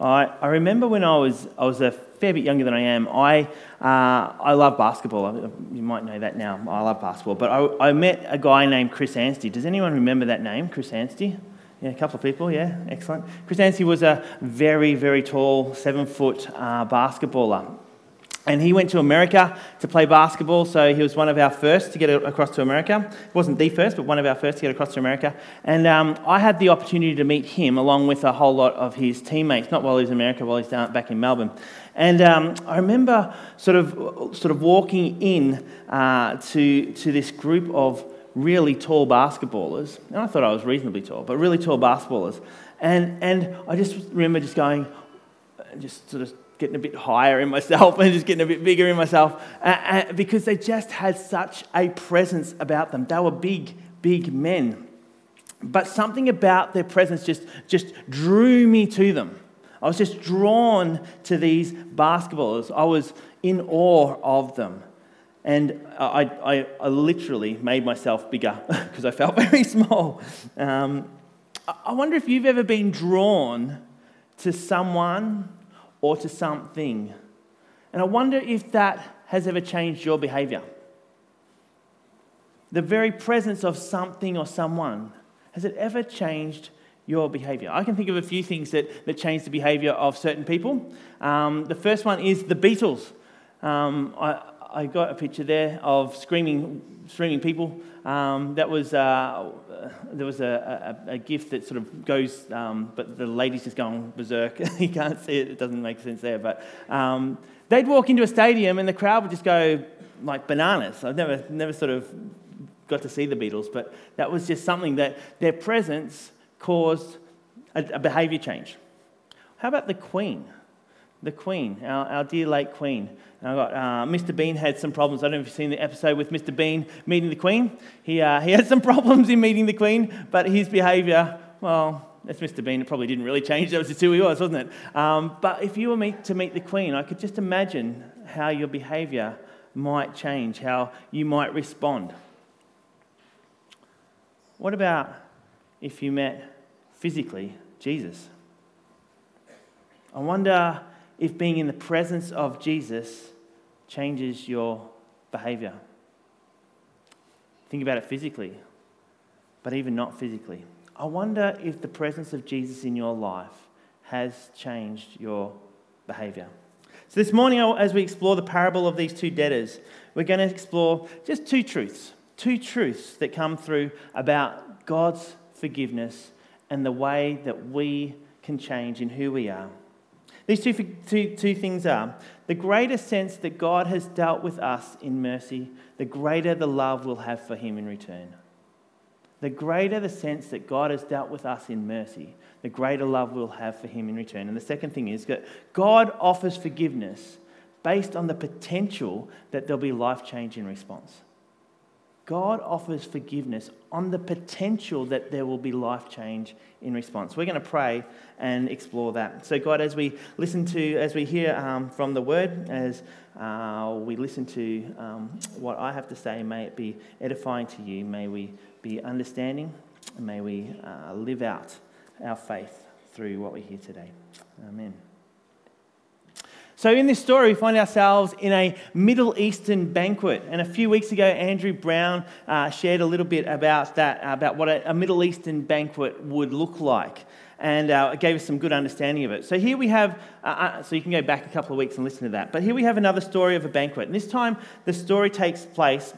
I, I remember when I was, I was a fair bit younger than I am, I, uh, I love basketball. You might know that now. I love basketball. But I, I met a guy named Chris Anstey. Does anyone remember that name, Chris Anstey? Yeah, a couple of people, yeah, excellent. Chris Anstey was a very, very tall, seven foot uh, basketballer. And he went to America to play basketball, so he was one of our first to get across to America. He wasn't the first, but one of our first to get across to America. And um, I had the opportunity to meet him along with a whole lot of his teammates, not while he was in America, while he's down back in Melbourne. And um, I remember sort of, sort of walking in uh, to, to this group of really tall basketballers. And I thought I was reasonably tall, but really tall basketballers. And, and I just remember just going, just sort of getting a bit higher in myself and just getting a bit bigger in myself uh, uh, because they just had such a presence about them. They were big, big men. But something about their presence just, just drew me to them. I was just drawn to these basketballers. I was in awe of them. And I, I, I literally made myself bigger because I felt very small. Um, I wonder if you've ever been drawn to someone or to something. And I wonder if that has ever changed your behavior. The very presence of something or someone, has it ever changed your behavior? I can think of a few things that, that change the behavior of certain people. Um, the first one is the Beatles. Um, I, I got a picture there of screaming, screaming people. Um, that was uh, there was a, a, a, gift that sort of goes, um, but the lady's just going berserk. you can't see it; it doesn't make sense there. But um, they'd walk into a stadium and the crowd would just go like bananas. I've never never sort of got to see the Beatles, but that was just something that their presence caused a, a behaviour change. How about the Queen? The Queen, our, our dear late Queen. I got uh, Mr. Bean had some problems. I don't know if you've seen the episode with Mr. Bean meeting the Queen. He, uh, he had some problems in meeting the Queen, but his behaviour, well, that's Mr. Bean. It probably didn't really change. That was just who he was, wasn't it? Um, but if you were meet, to meet the Queen, I could just imagine how your behaviour might change, how you might respond. What about if you met physically Jesus? I wonder if being in the presence of Jesus changes your behavior. Think about it physically, but even not physically. I wonder if the presence of Jesus in your life has changed your behavior. So, this morning, as we explore the parable of these two debtors, we're going to explore just two truths. Two truths that come through about God's forgiveness and the way that we can change in who we are. These two, two, two things are the greater sense that God has dealt with us in mercy, the greater the love we'll have for Him in return. The greater the sense that God has dealt with us in mercy, the greater love we'll have for Him in return. And the second thing is that God offers forgiveness based on the potential that there'll be life change in response. God offers forgiveness on the potential that there will be life change in response. We're going to pray and explore that. So, God, as we listen to, as we hear um, from the word, as uh, we listen to um, what I have to say, may it be edifying to you. May we be understanding, and may we uh, live out our faith through what we hear today. Amen. So, in this story, we find ourselves in a Middle Eastern banquet. And a few weeks ago, Andrew Brown uh, shared a little bit about that, about what a, a Middle Eastern banquet would look like. And uh, it gave us some good understanding of it. So, here we have, uh, uh, so you can go back a couple of weeks and listen to that. But here we have another story of a banquet. And this time, the story takes place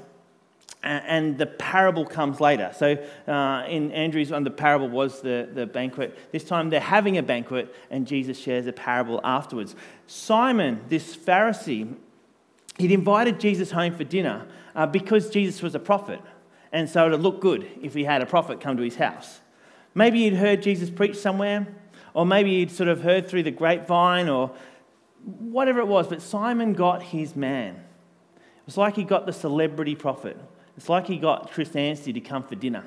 and the parable comes later. So uh, in Andrew's one, the parable was the, the banquet. This time they're having a banquet, and Jesus shares a parable afterwards. Simon, this Pharisee, he'd invited Jesus home for dinner uh, because Jesus was a prophet, and so it looked good if he had a prophet come to his house. Maybe he'd heard Jesus preach somewhere, or maybe he'd sort of heard through the grapevine, or whatever it was, but Simon got his man. It was like he got the celebrity prophet it's like he got Chris Anstey to come for dinner.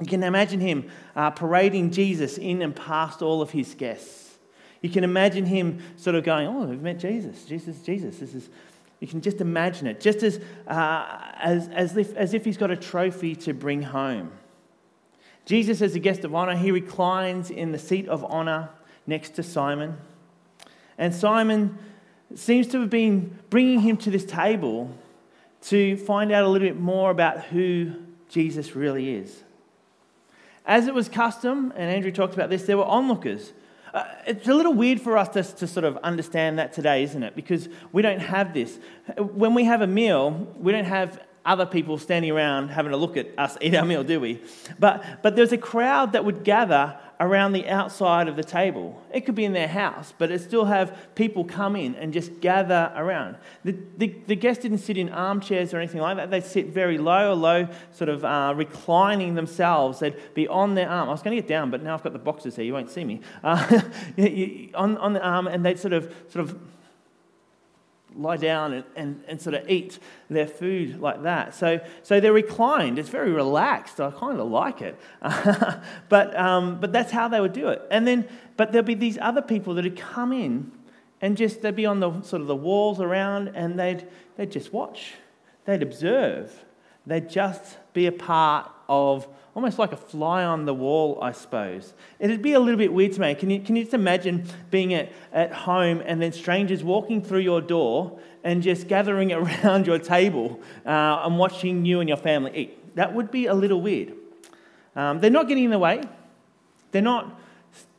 You can imagine him uh, parading Jesus in and past all of his guests. You can imagine him sort of going, Oh, we've met Jesus. Jesus, Jesus. This is, you can just imagine it, just as, uh, as, as, if, as if he's got a trophy to bring home. Jesus, as a guest of honor, he reclines in the seat of honor. next to Simon. And Simon seems to have been bringing him to this table to find out a little bit more about who Jesus really is. As it was custom, and Andrew talked about this, there were onlookers. Uh, it's a little weird for us to, to sort of understand that today, isn't it? Because we don't have this. When we have a meal, we don't have other people standing around having a look at us eat our meal, do we? But, but there's a crowd that would gather around the outside of the table. It could be in their house, but it still have people come in and just gather around. The, the, the guests didn't sit in armchairs or anything like that. They'd sit very low or low, sort of uh, reclining themselves. They'd be on their arm. I was going to get down, but now I've got the boxes here. You won't see me. Uh, on, on the arm, and they'd sort of, sort of lie down and, and, and sort of eat their food like that. So, so they're reclined. It's very relaxed. I kind of like it. but, um, but that's how they would do it. And then, but there'll be these other people that would come in and just, they'd be on the sort of the walls around and they'd, they'd just watch. They'd observe. They'd just be a part of almost like a fly on the wall, I suppose. It'd be a little bit weird to me. Can you, can you just imagine being at, at home and then strangers walking through your door and just gathering around your table uh, and watching you and your family eat? That would be a little weird. Um, they're not getting in the way, they're not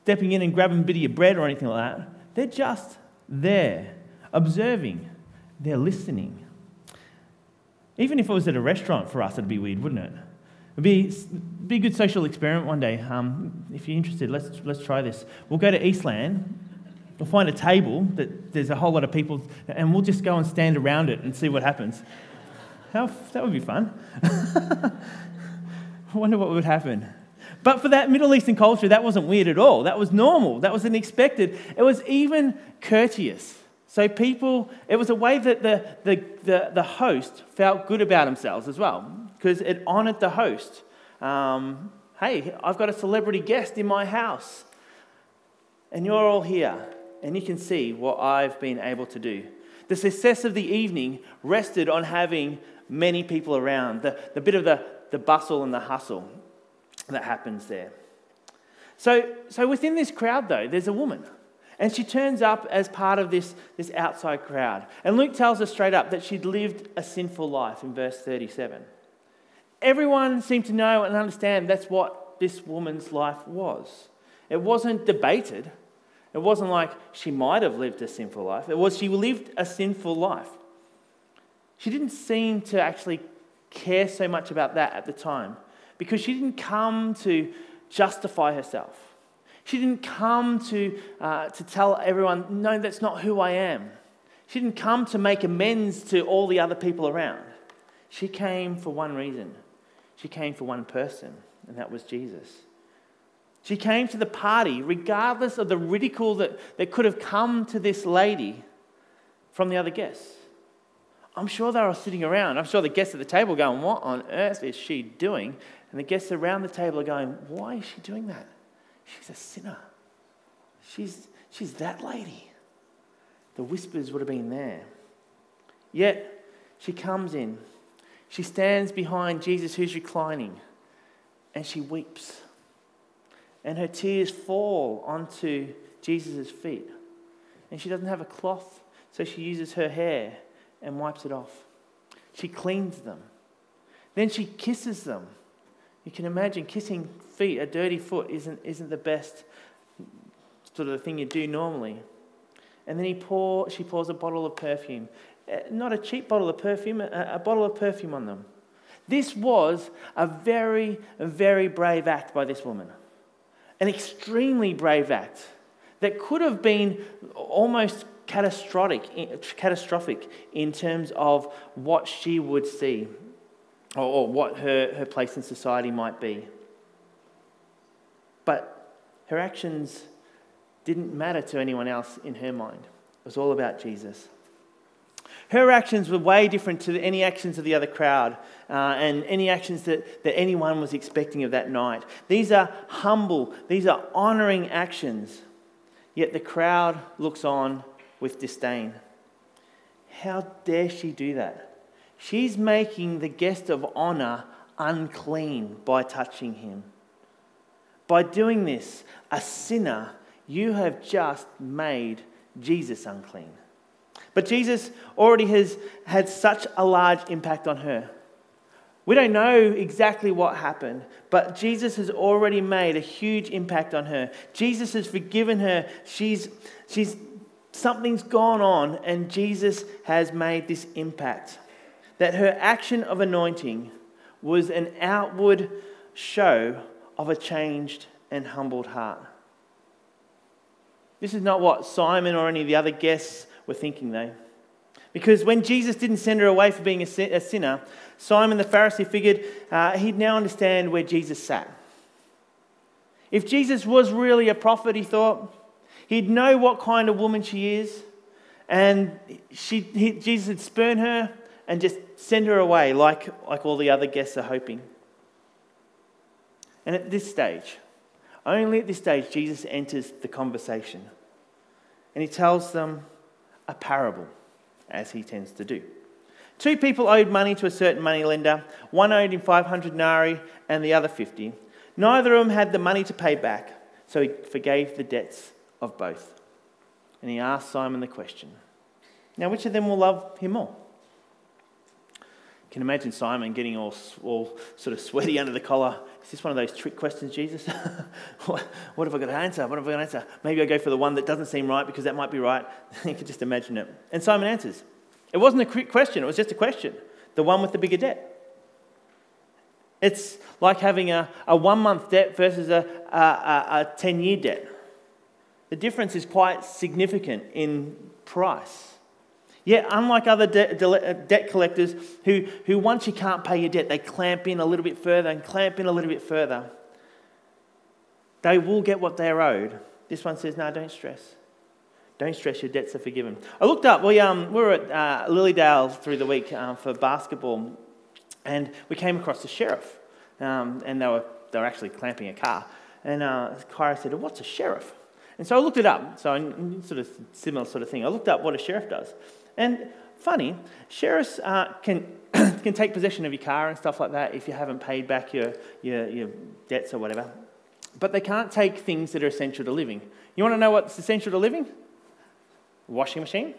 stepping in and grabbing a bit of your bread or anything like that. They're just there, observing, they're listening. Even if it was at a restaurant for us, it'd be weird, wouldn't it? It'd be, be a good social experiment one day. Um, if you're interested, let's, let's try this. We'll go to Eastland. We'll find a table that there's a whole lot of people, and we'll just go and stand around it and see what happens. How, that would be fun. I wonder what would happen. But for that Middle Eastern culture, that wasn't weird at all. That was normal. That was unexpected. It was even courteous. So people, it was a way that the, the, the, the host felt good about themselves as well, because it honored the host. Um, hey, I've got a celebrity guest in my house, and you're all here, and you can see what I've been able to do. The success of the evening rested on having many people around, the, the bit of the, the bustle and the hustle that happens there. So, so within this crowd, though, there's a woman. And she turns up as part of this, this outside crowd. And Luke tells us straight up that she'd lived a sinful life in verse 37. Everyone seemed to know and understand that's what this woman's life was. It wasn't debated. It wasn't like she might have lived a sinful life. It was she lived a sinful life. She didn't seem to actually care so much about that at the time because she didn't come to justify herself. She didn't come to, uh, to tell everyone, no, that's not who I am. She didn't come to make amends to all the other people around. She came for one reason. She came for one person, and that was Jesus. She came to the party regardless of the ridicule that, that could have come to this lady from the other guests. I'm sure they were sitting around. I'm sure the guests at the table going, What on earth is she doing? And the guests around the table are going, Why is she doing that? She's a sinner. She's, she's that lady. The whispers would have been there. Yet she comes in. She stands behind Jesus who's reclining and she weeps. And her tears fall onto Jesus' feet. And she doesn't have a cloth, so she uses her hair and wipes it off. She cleans them. Then she kisses them. You can imagine kissing feet, a dirty foot, isn't, isn't the best sort of thing you do normally. And then he pour, she pours a bottle of perfume. Uh, not a cheap bottle of perfume, a, a bottle of perfume on them. This was a very, very brave act by this woman. An extremely brave act that could have been almost catastrophic, catastrophic in terms of what she would see or, or what her, her place in society might be. But her actions didn't matter to anyone else in her mind. It was all about Jesus. Her actions were way different to any actions of the other crowd uh, and any actions that, that anyone was expecting of that night. These are humble, these are honoring actions, yet the crowd looks on with disdain. How dare she do that? She's making the guest of honor unclean by touching him. By doing this, a sinner You have just made Jesus unclean. But Jesus already has had such a large impact on her. We don't know exactly what happened, but Jesus has already made a huge impact on her. Jesus has forgiven her. She's, she's, something's gone on, and Jesus has made this impact. That her action of anointing was an outward show of a changed and humbled heart. This is not what Simon or any of the other guests were thinking, though. Because when Jesus didn't send her away for being a sinner, Simon the Pharisee figured uh, he'd now understand where Jesus sat. If Jesus was really a prophet, he thought, he'd know what kind of woman she is, and she, he, Jesus would spurn her and just send her away like, like all the other guests are hoping. And at this stage, only at this stage, Jesus enters the conversation and he tells them a parable, as he tends to do. Two people owed money to a certain money lender. One owed him 500 denarii and the other 50. Neither of them had the money to pay back, so he forgave the debts of both. And he asked Simon the question Now, which of them will love him more? Can imagine Simon getting all, all sort of sweaty under the collar. Is this one of those trick questions, Jesus? what, what have I got to answer? What have I got to answer? Maybe I go for the one that doesn't seem right because that might be right. you can just imagine it. And Simon answers. It wasn't a question, it was just a question. The one with the bigger debt. It's like having a, a one month debt versus a, a, a 10 year debt. The difference is quite significant in price. Yet, unlike other uh, debt collectors who, who, once you can't pay your debt, they clamp in a little bit further and clamp in a little bit further, they will get what they're owed. This one says, No, don't stress. Don't stress, your debts are forgiven. I looked up, we, um, we were at uh, Lilydale through the week uh, for basketball, and we came across a sheriff, um, and they were, they were actually clamping a car. And uh, Kyra said, What's a sheriff? And so I looked it up. So, sort of similar sort of thing. I looked up what a sheriff does. And funny, sheriffs uh, can, can take possession of your car and stuff like that if you haven't paid back your, your, your debts or whatever. But they can't take things that are essential to living. You want to know what's essential to living? Washing machine,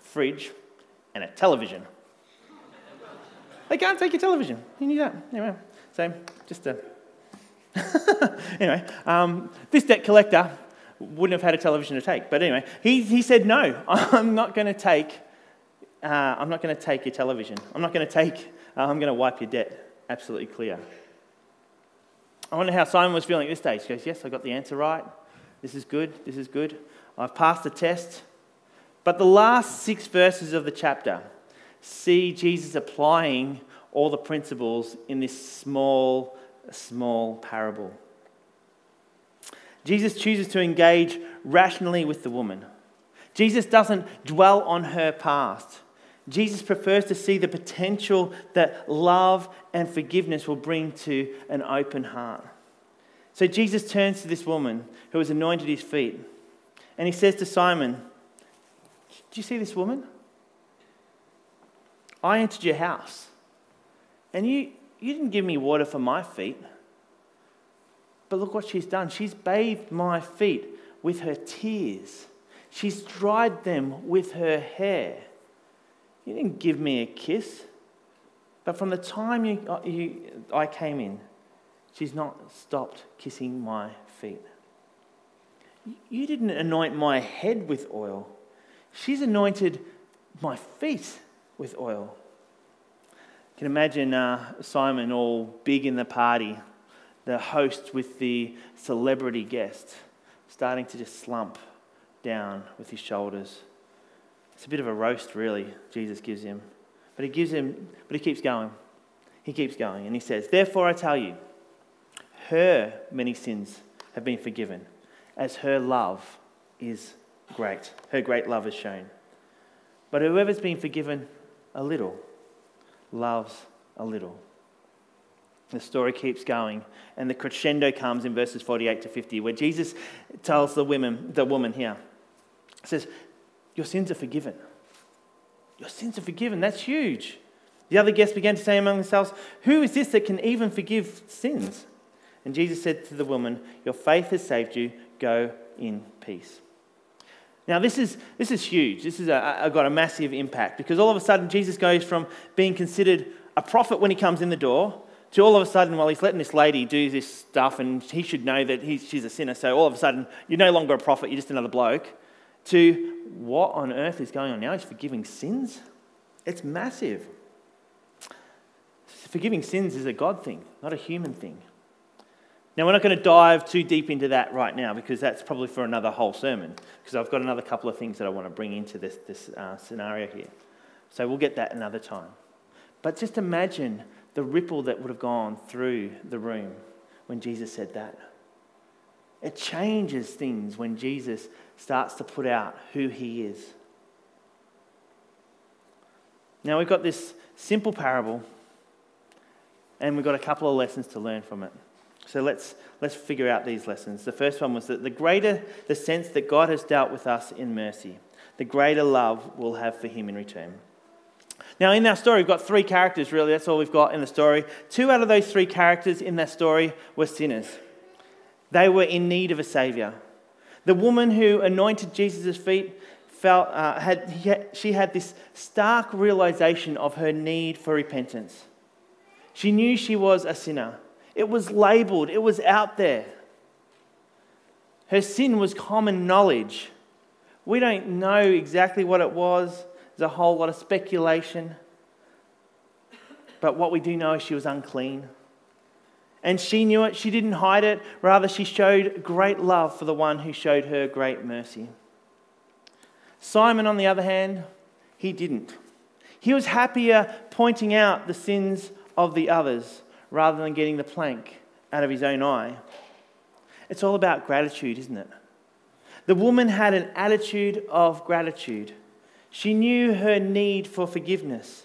fridge, and a television. they can't take your television. You need that. Anyway, so just a. anyway, um, this debt collector wouldn't have had a television to take. But anyway, he, he said, No, I'm not going to take. Uh, I'm not going to take your television. I'm not going to take. Uh, I'm going to wipe your debt absolutely clear. I wonder how Simon was feeling at this stage. He goes, Yes, I got the answer right. This is good. This is good. I've passed the test. But the last six verses of the chapter see Jesus applying all the principles in this small, small parable. Jesus chooses to engage rationally with the woman. Jesus doesn't dwell on her past. Jesus prefers to see the potential that love and forgiveness will bring to an open heart. So Jesus turns to this woman who has anointed his feet and he says to Simon, Do you see this woman? I entered your house and you, you didn't give me water for my feet. But look what she's done. She's bathed my feet with her tears, she's dried them with her hair. You didn't give me a kiss. But from the time you, uh, you, I came in, she's not stopped kissing my feet. You didn't anoint my head with oil. She's anointed my feet with oil. You can imagine uh, Simon all big in the party, the host with the celebrity guest starting to just slump down with his shoulders. It's a bit of a roast, really, Jesus gives him. But he gives him, but he keeps going. He keeps going, and he says, Therefore I tell you, her many sins have been forgiven, as her love is great. Her great love is shown. But whoever's been forgiven a little loves a little. The story keeps going, and the crescendo comes in verses 48 to 50, where Jesus tells the women, the woman here, says, Your sins are forgiven. Your sins are forgiven. That's huge. The other guests began to say among themselves, Who is this that can even forgive sins? And Jesus said to the woman, Your faith has saved you. Go in peace. Now, this is, this is huge. This has got a massive impact because all of a sudden Jesus goes from being considered a prophet when he comes in the door to all of a sudden, while he's letting this lady do this stuff and he should know that she's a sinner, so all of a sudden you're no longer a prophet, you're just another bloke, to what on earth is going on now? He's forgiving sins? It's massive. Forgiving sins is a God thing, not a human thing. Now, we're not going to dive too deep into that right now because that's probably for another whole sermon, because I've got another couple of things that I want to bring into this, this uh, scenario here. So we'll get that another time. But just imagine the ripple that would have gone through the room when Jesus said that. It changes things when Jesus starts to put out who he is. Now, we've got this simple parable, and we've got a couple of lessons to learn from it. So let's, let's figure out these lessons. The first one was that the greater the sense that God has dealt with us in mercy, the greater love we'll have for Him in return. Now, in our story, we've got three characters, really. That's all we've got in the story. Two out of those three characters in that story were sinners. They were in need of a Savior. The woman who anointed Jesus' feet felt, uh, had, she had this stark realization of her need for repentance. She knew she was a sinner. It was labeled, it was out there. Her sin was common knowledge. We don't know exactly what it was, there's a whole lot of speculation. But what we do know is she was unclean. And she knew it, she didn't hide it. Rather, she showed great love for the one who showed her great mercy. Simon, on the other hand, he didn't. He was happier pointing out the sins of the others rather than getting the plank out of his own eye. It's all about gratitude, isn't it? The woman had an attitude of gratitude. She knew her need for forgiveness.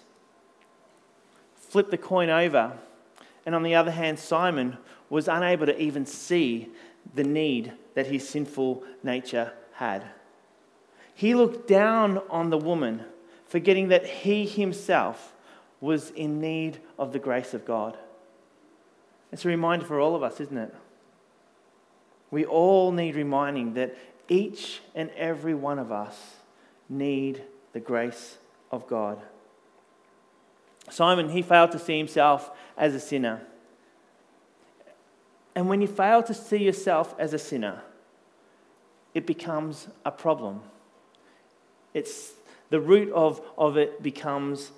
Flip the coin over, and on the other hand, Simon was unable to even see the need that his sinful nature had. He looked down on the woman, forgetting that he himself was in need of the grace of God. It's a reminder for all of us, isn't it? We all need reminding that each and every one of us need the grace of God. Simon, he failed to see himself as a sinner. And when you fail to see yourself as a sinner, it becomes a problem. It's the root of, of it becomes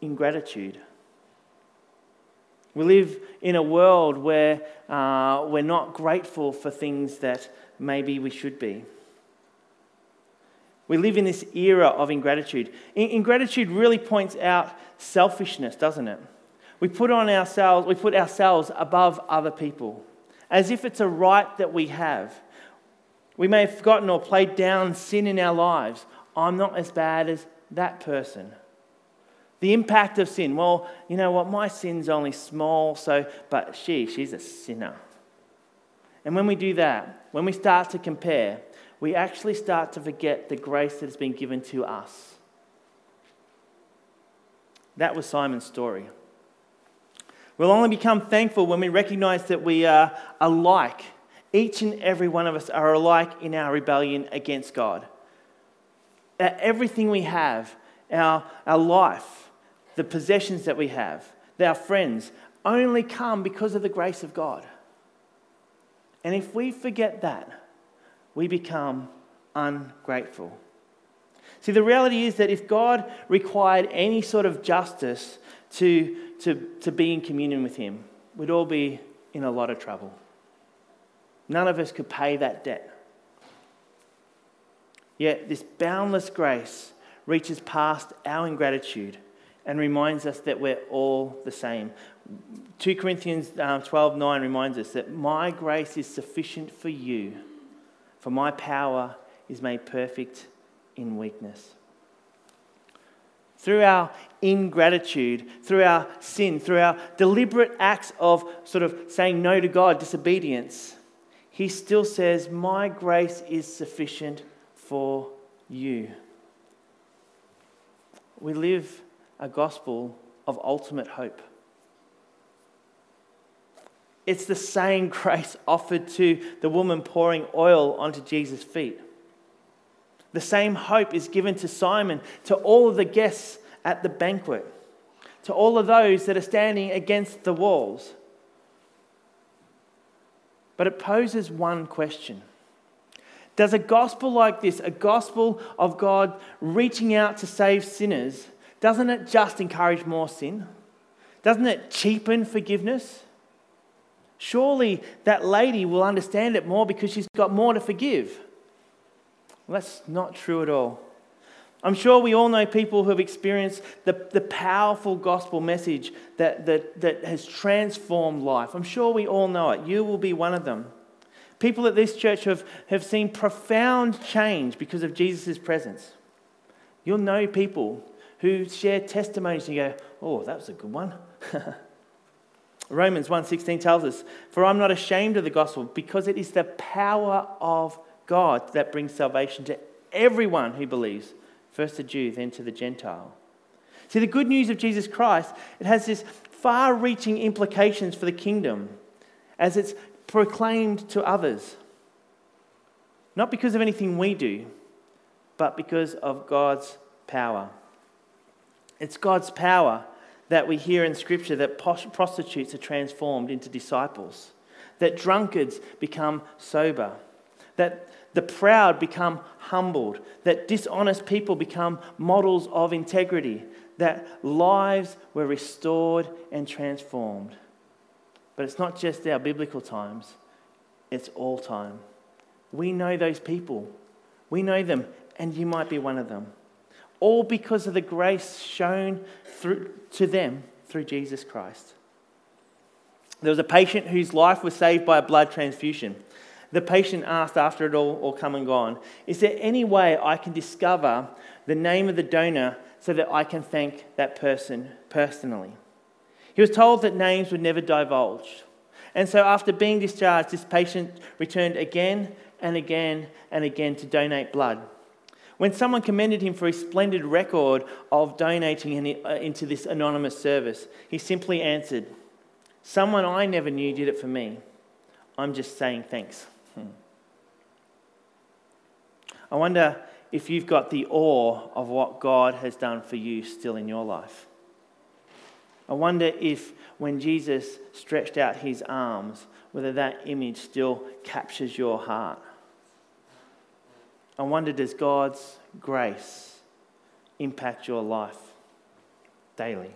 ingratitude. We live in a world where uh, we're not grateful for things that maybe we should be. We live in this era of ingratitude. Ingratitude really points out selfishness, doesn't it? We put on ourselves, we put ourselves above other people, as if it's a right that we have. We may have forgotten or played down sin in our lives. I'm not as bad as that person. The impact of sin. Well, you know what? My sin's only small, so, but she, she's a sinner. And when we do that, when we start to compare, we actually start to forget the grace that has been given to us. That was Simon's story. We'll only become thankful when we recognize that we are alike. Each and every one of us are alike in our rebellion against God. Everything we have, our, our life, the possessions that we have, our friends, only come because of the grace of God. And if we forget that, we become ungrateful. See, the reality is that if God required any sort of justice to, to, to be in communion with Him, we'd all be in a lot of trouble. None of us could pay that debt. Yet, this boundless grace reaches past our ingratitude and reminds us that we're all the same. 2 Corinthians um, 12 9 reminds us that my grace is sufficient for you, for my power is made perfect in weakness. Through our ingratitude, through our sin, through our deliberate acts of sort of saying no to God, disobedience, he still says, My grace is sufficient for you. We live a gospel of ultimate hope. It's the same grace offered to the woman pouring oil onto Jesus' feet. The same hope is given to Simon, to all of the guests at the banquet, to all of those that are standing against the walls. But it poses one question Does a gospel like this, a gospel of God reaching out to save sinners, doesn't it just encourage more sin? Doesn't it cheapen forgiveness? Surely that lady will understand it more because she's got more to forgive. Well, that's not true at all. I'm sure we all know people who have experienced the, the powerful gospel message that, that, that has transformed life. I'm sure we all know it. You will be one of them. People at this church have, have seen profound change because of Jesus' presence. You'll know people who share testimonies and you go, oh, that was a good one. Romans 1:16 tells us, "For I'm not ashamed of the gospel, because it is the power of God that brings salvation to everyone who believes, first the Jew, then to the Gentile." See, the good news of Jesus Christ, it has this far-reaching implications for the kingdom as it's proclaimed to others. Not because of anything we do, but because of God's power. It's God's power that we hear in Scripture that prostitutes are transformed into disciples, that drunkards become sober, that the proud become humbled, that dishonest people become models of integrity, that lives were restored and transformed. But it's not just our biblical times, it's all time. We know those people, we know them, and you might be one of them all because of the grace shown through, to them through Jesus Christ. There was a patient whose life was saved by a blood transfusion. The patient asked after it all, all come and gone, Is there any way I can discover the name of the donor so that I can thank that person personally? He was told that names would never divulge. And so, after being discharged, this patient returned again and again and again to donate blood. When someone commended him for his splendid record of donating uh, into this anonymous service, he simply answered, Someone I never knew did it for me. I'm just saying thanks. Hmm. I wonder if you've got the awe of what God has done for you still in your life. I wonder if when Jesus stretched out his arms, whether that image still captures your heart. I wonder does God's grace impact your life daily?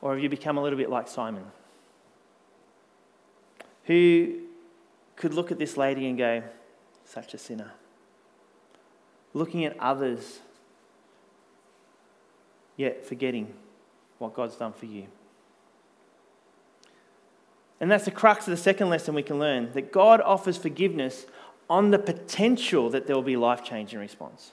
Or have you become a little bit like Simon, who could look at this lady and go, such a sinner? Looking at others, yet forgetting what God's done for you. And that's the crux of the second lesson we can learn that God offers forgiveness on the potential that there will be life changing response.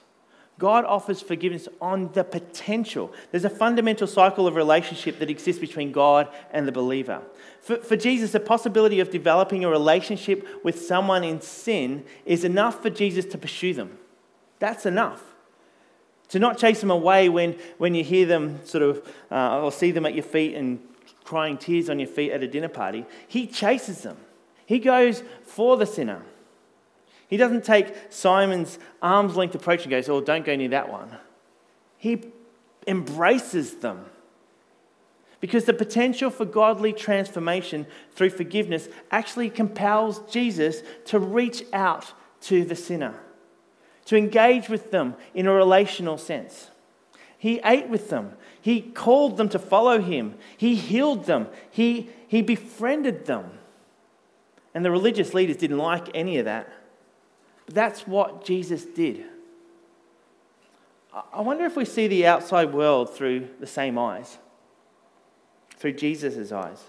God offers forgiveness on the potential. There's a fundamental cycle of relationship that exists between God and the believer. For, for, Jesus, the possibility of developing a relationship with someone in sin is enough for Jesus to pursue them. That's enough. To not chase them away when, when you hear them sort of, uh, or see them at your feet and crying tears on your feet at a dinner party. He chases them, He goes for the sinner. He doesn't take Simon's arm's length approach and goes, Oh, don't go near that one. He embraces them. Because the potential for godly transformation through forgiveness actually compels Jesus to reach out to the sinner, to engage with them in a relational sense. He ate with them, he called them to follow him, he healed them, he, he befriended them. And the religious leaders didn't like any of that. That's what Jesus did. I wonder if we see the outside world through the same eyes, through Jesus' eyes.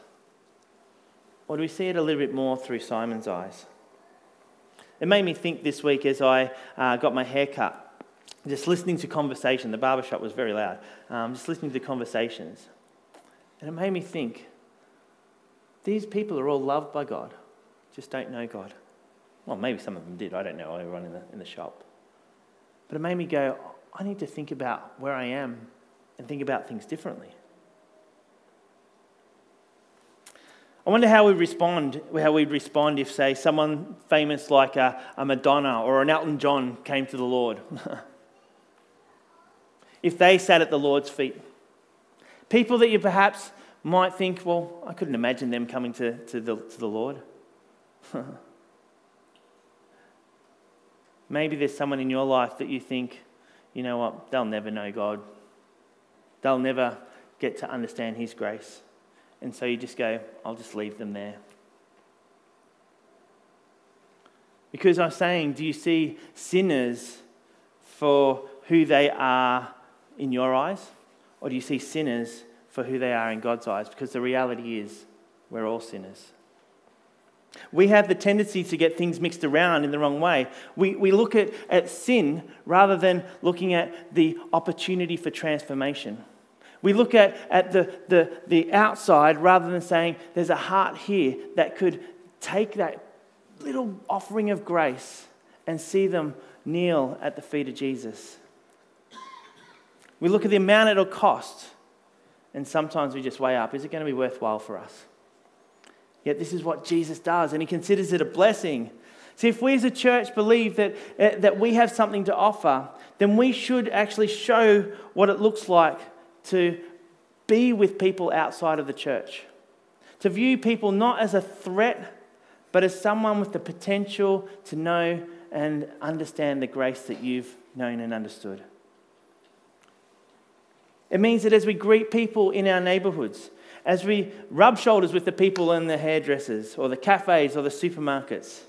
Or do we see it a little bit more through Simon's eyes? It made me think this week as I uh, got my hair cut, just listening to conversation. The barbershop was very loud. Um, just listening to conversations. And it made me think these people are all loved by God, just don't know God. Well, maybe some of them did. I don't know everyone in the, in the shop. But it made me go, I need to think about where I am and think about things differently. I wonder how we respond, how we'd respond if, say, someone famous like a, a Madonna or an Elton John came to the Lord. if they sat at the Lord's feet. People that you perhaps might think, well, I couldn't imagine them coming to, to, the, to the Lord. Maybe there's someone in your life that you think, you know what, they'll never know God. They'll never get to understand His grace. And so you just go, I'll just leave them there. Because I'm saying, do you see sinners for who they are in your eyes? Or do you see sinners for who they are in God's eyes? Because the reality is, we're all sinners. We have the tendency to get things mixed around in the wrong way. We, we look at, at sin rather than looking at the opportunity for transformation. We look at, at the, the, the outside rather than saying there's a heart here that could take that little offering of grace and see them kneel at the feet of Jesus. We look at the amount it'll cost, and sometimes we just weigh up is it going to be worthwhile for us? Yet this is what Jesus does, and he considers it a blessing. See, if we as a church believe that, uh, that we have something to offer, then we should actually show what it looks like to be with people outside of the church. To view people not as a threat, but as someone with the potential to know and understand the grace that you've known and understood. It means that as we greet people in our neighborhoods, as we rub shoulders with the people in the hairdressers or the cafes or the supermarkets,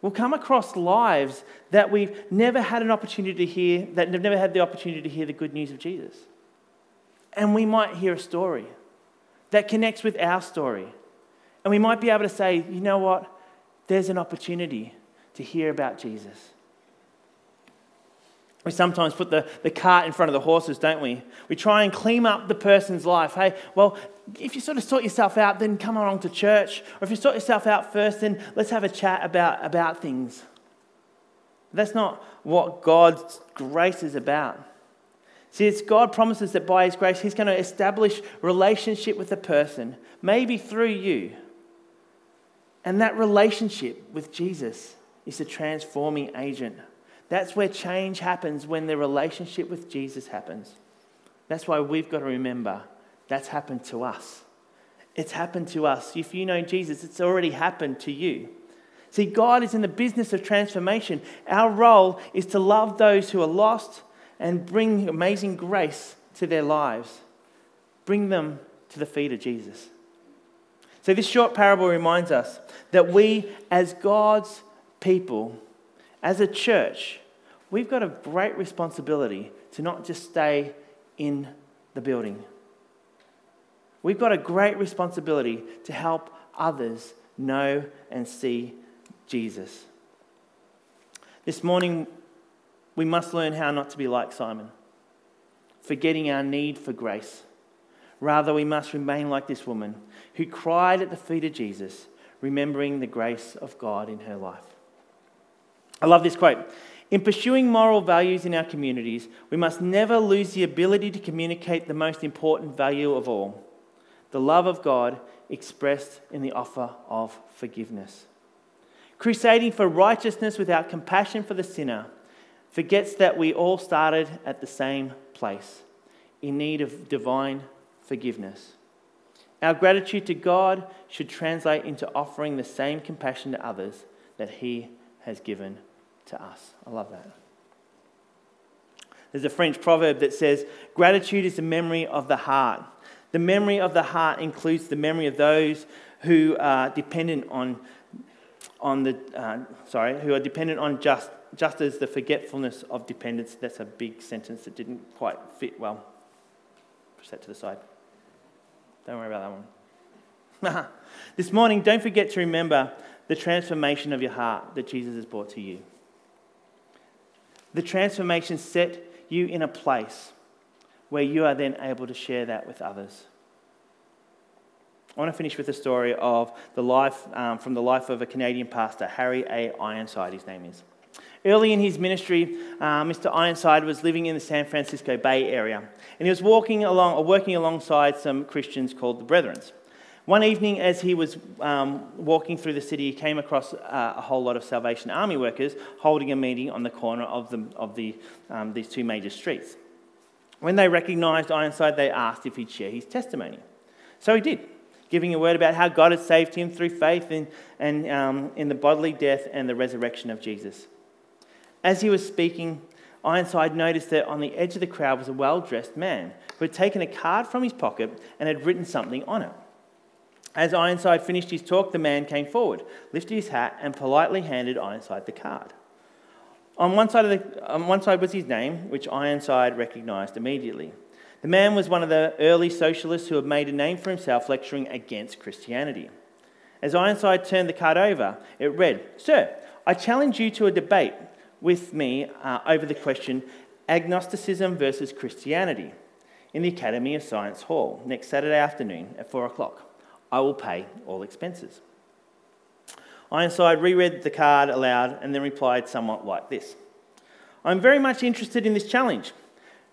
we'll come across lives that we've never had an opportunity to hear, that have never had the opportunity to hear the good news of Jesus. And we might hear a story that connects with our story. And we might be able to say, you know what? There's an opportunity to hear about Jesus. We sometimes put the, the cart in front of the horses, don't we? We try and clean up the person's life. Hey, well, if you sort of sort yourself out, then come along to church. Or if you sort yourself out first, then let's have a chat about, about things. That's not what God's grace is about. See, it's God promises that by His grace, He's going to establish relationship with the person, maybe through you. And that relationship with Jesus is a transforming agent that's where change happens when the relationship with Jesus happens. That's why we've got to remember that's happened to us. It's happened to us. If you know Jesus, it's already happened to you. See, God is in the business of transformation. Our role is to love those who are lost and bring amazing grace to their lives. Bring them to the feet of Jesus. So, this short parable reminds us that we, as God's people, as a church, we've got a great responsibility to not just stay in the building. We've got a great responsibility to help others know and see Jesus. This morning, we must learn how not to be like Simon, forgetting our need for grace. Rather, we must remain like this woman who cried at the feet of Jesus, remembering the grace of God in her life. I love this quote. In pursuing moral values in our communities, we must never lose the ability to communicate the most important value of all the love of God expressed in the offer of forgiveness. Crusading for righteousness without compassion for the sinner forgets that we all started at the same place, in need of divine forgiveness. Our gratitude to God should translate into offering the same compassion to others that He has given to us. I love that. There's a French proverb that says, Gratitude is the memory of the heart. The memory of the heart includes the memory of those who are dependent on, on the, uh, sorry, who are dependent on just, just as the forgetfulness of dependence. That's a big sentence that didn't quite fit well. Push that to the side. Don't worry about that one. this morning, don't forget to remember the transformation of your heart that Jesus has brought to you. The transformation set you in a place where you are then able to share that with others. I want to finish with a story of the life um, from the life of a Canadian pastor, Harry A. Ironside, his name is. Early in his ministry, uh, Mr. Ironside was living in the San Francisco Bay Area, and he was walking along or working alongside some Christians called the Brethrens. One evening, as he was um, walking through the city, he came across uh, a whole lot of Salvation Army workers holding a meeting on the corner of, the, of the, um, these two major streets. When they recognised Ironside, they asked if he'd share his testimony. So he did, giving a word about how God had saved him through faith in, and, um, in the bodily death and the resurrection of Jesus. As he was speaking, Ironside noticed that on the edge of the crowd was a well dressed man who had taken a card from his pocket and had written something on it. As Ironside finished his talk, the man came forward, lifted his hat, and politely handed Ironside the card. On one side, the, on one side was his name, which Ironside recognised immediately. The man was one of the early socialists who had made a name for himself lecturing against Christianity. As Ironside turned the card over, it read, Sir, I challenge you to a debate with me uh, over the question agnosticism versus Christianity in the Academy of Science Hall next Saturday afternoon at 4 o'clock. I will pay all expenses. Ironside reread the card aloud and then replied somewhat like this I'm very much interested in this challenge.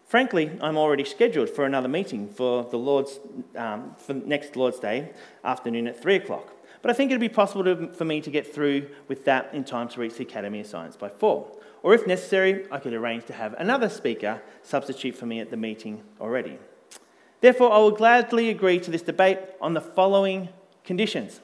Frankly, I'm already scheduled for another meeting for the Lord's um, for next Lord's Day afternoon at three o'clock. But I think it'd be possible to, for me to get through with that in time to reach the Academy of Science by four. Or if necessary, I could arrange to have another speaker substitute for me at the meeting already. Therefore, I will gladly agree to this debate on the following conditions.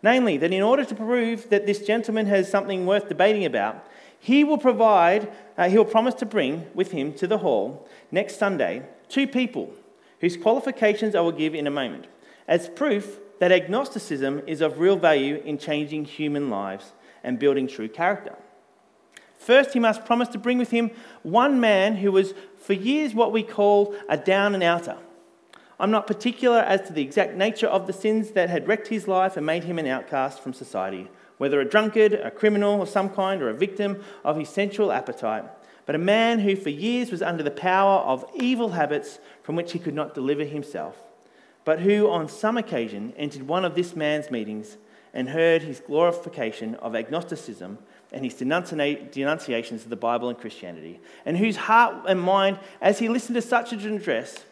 Namely, that in order to prove that this gentleman has something worth debating about, he will provide, uh, he will promise to bring with him to the hall next Sunday two people whose qualifications I will give in a moment, as proof that agnosticism is of real value in changing human lives and building true character. First, he must promise to bring with him one man who was for years what we call a down and outer I'm not particular as to the exact nature of the sins that had wrecked his life and made him an outcast from society, whether a drunkard, a criminal of some kind, or a victim of his sensual appetite, but a man who for years was under the power of evil habits from which he could not deliver himself, but who on some occasion entered one of this man's meetings and heard his glorification of agnosticism and his denunciations of the Bible and Christianity, and whose heart and mind, as he listened to such an address,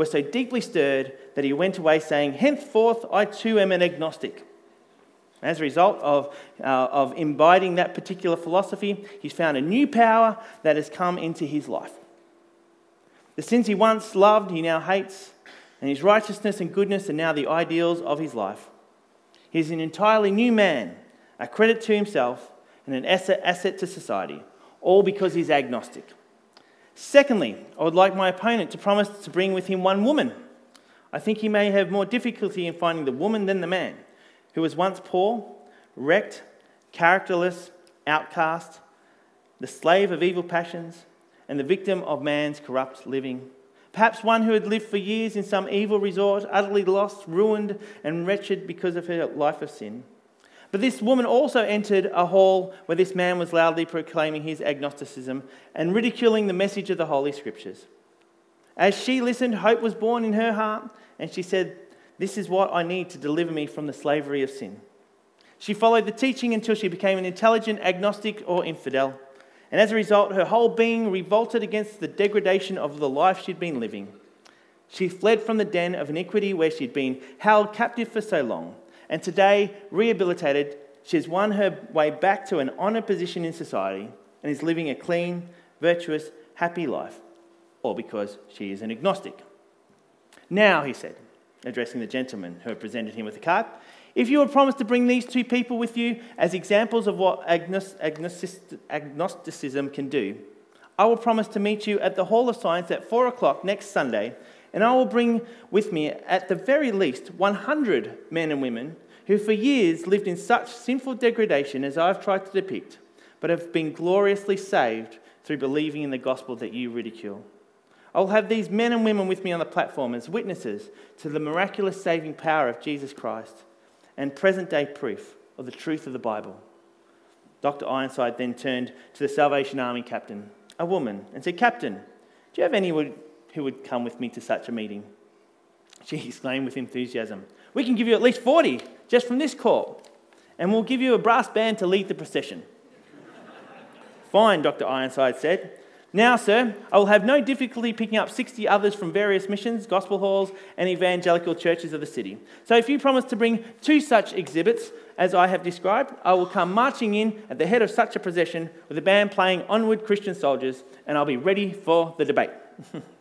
were so deeply stirred that he went away saying, Henceforth I too am an agnostic. As a result of, uh, of imbibing that particular philosophy, he's found a new power that has come into his life. The sins he once loved, he now hates, and his righteousness and goodness are now the ideals of his life. He's an entirely new man, a credit to himself, and an asset, asset to society, all because he's agnostic. Secondly, I would like my opponent to promise to bring with him one woman. I think he may have more difficulty in finding the woman than the man, who was once poor, wrecked, characterless, outcast, the slave of evil passions, and the victim of man's corrupt living. Perhaps one who had lived for years in some evil resort, utterly lost, ruined, and wretched because of her life of sin. But this woman also entered a hall where this man was loudly proclaiming his agnosticism and ridiculing the message of the Holy Scriptures. As she listened, hope was born in her heart, and she said, This is what I need to deliver me from the slavery of sin. She followed the teaching until she became an intelligent agnostic or infidel. And as a result, her whole being revolted against the degradation of the life she'd been living. She fled from the den of iniquity where she'd been held captive for so long and today, rehabilitated, she has won her way back to an honoured position in society and is living a clean, virtuous, happy life, all because she is an agnostic. Now, he said, addressing the gentleman who had presented him with the card, if you would promise to bring these two people with you as examples of what agnosticism can do, I will promise to meet you at the Hall of Science at 4 o'clock next Sunday and I will bring with me, at the very least, 100 men and women who for years lived in such sinful degradation as I've tried to depict, but have been gloriously saved through believing in the gospel that you ridicule. I will have these men and women with me on the platform as witnesses to the miraculous saving power of Jesus Christ and present day proof of the truth of the Bible. Dr. Ironside then turned to the Salvation Army captain, a woman, and said, Captain, do you have anyone who would come with me to such a meeting. She exclaimed with enthusiasm, We can give you at least 40 just from this court, and we'll give you a brass band to lead the procession. Fine, Dr. Ironside said. Now, sir, I will have no difficulty picking up 60 others from various missions, gospel halls, and evangelical churches of the city. So, if you promise to bring two such exhibits as I have described, I will come marching in at the head of such a procession with a band playing Onward Christian Soldiers, and I'll be ready for the debate.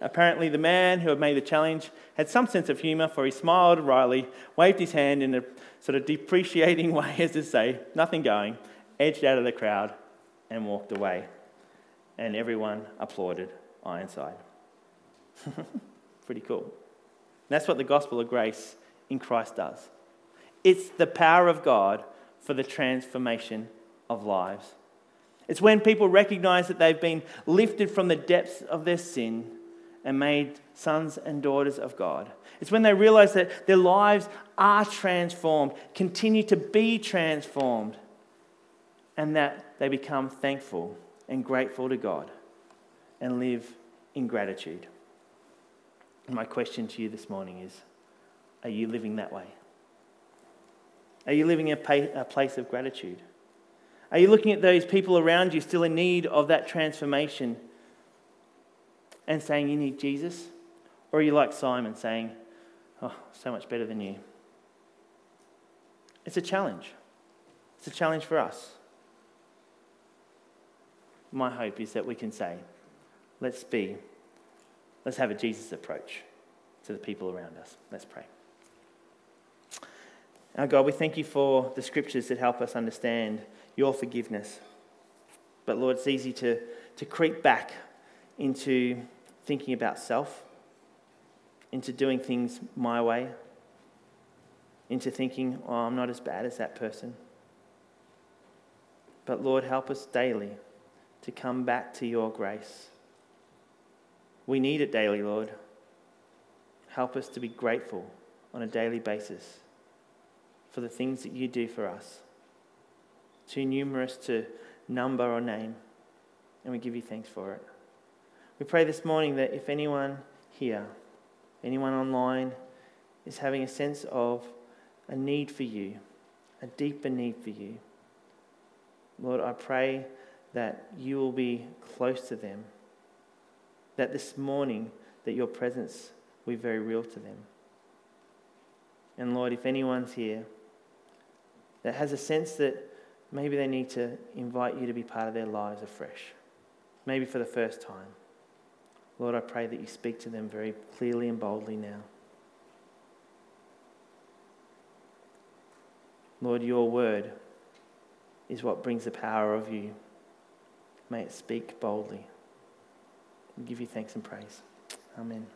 Apparently, the man who had made the challenge had some sense of humour, for he smiled wryly, waved his hand in a sort of depreciating way, as to say, nothing going, edged out of the crowd, and walked away and everyone applauded Ironside. Pretty cool. That's what the gospel of grace in Christ does. It's the power of God for the transformation of lives. It's when people recognize that they've been lifted from the depths of their sin and made sons and daughters of God. It's when they realize that their lives are transformed, continue to be transformed, and that they become thankful and grateful to God and live in gratitude. My question to you this morning is Are you living that way? Are you living a, a place of gratitude? Are you looking at those people around you still in need of that transformation and saying you need Jesus? Or are you like Simon saying, Oh, so much better than you? It's a challenge. It's a challenge for us my hope is that we can say, let's be, let's have a Jesus approach to the people around us. Let's pray. Our God, we thank you for the scriptures that help us understand your forgiveness. But Lord, it's easy to, to creep back into thinking about self, into doing things my way, into thinking, oh, I'm not as bad as that person. But Lord, help us daily to come back to your grace. We need it daily, Lord. Help us to be grateful on a daily basis for the things that you do for us. Too numerous to number or name, and we give you thanks for it. We pray this morning that if anyone here, anyone online, is having a sense of a need for you, a deeper need for you, Lord, I pray that you will be close to them. That this morning, that your presence will be very real to them. And Lord, if anyone's here that has a sense that maybe they need to invite you to be part of their lives afresh, maybe for the first time, Lord, I pray that you speak to them very clearly and boldly now. Lord, your word is what brings the power of you May it speak boldly. We give you thanks and praise. Amen.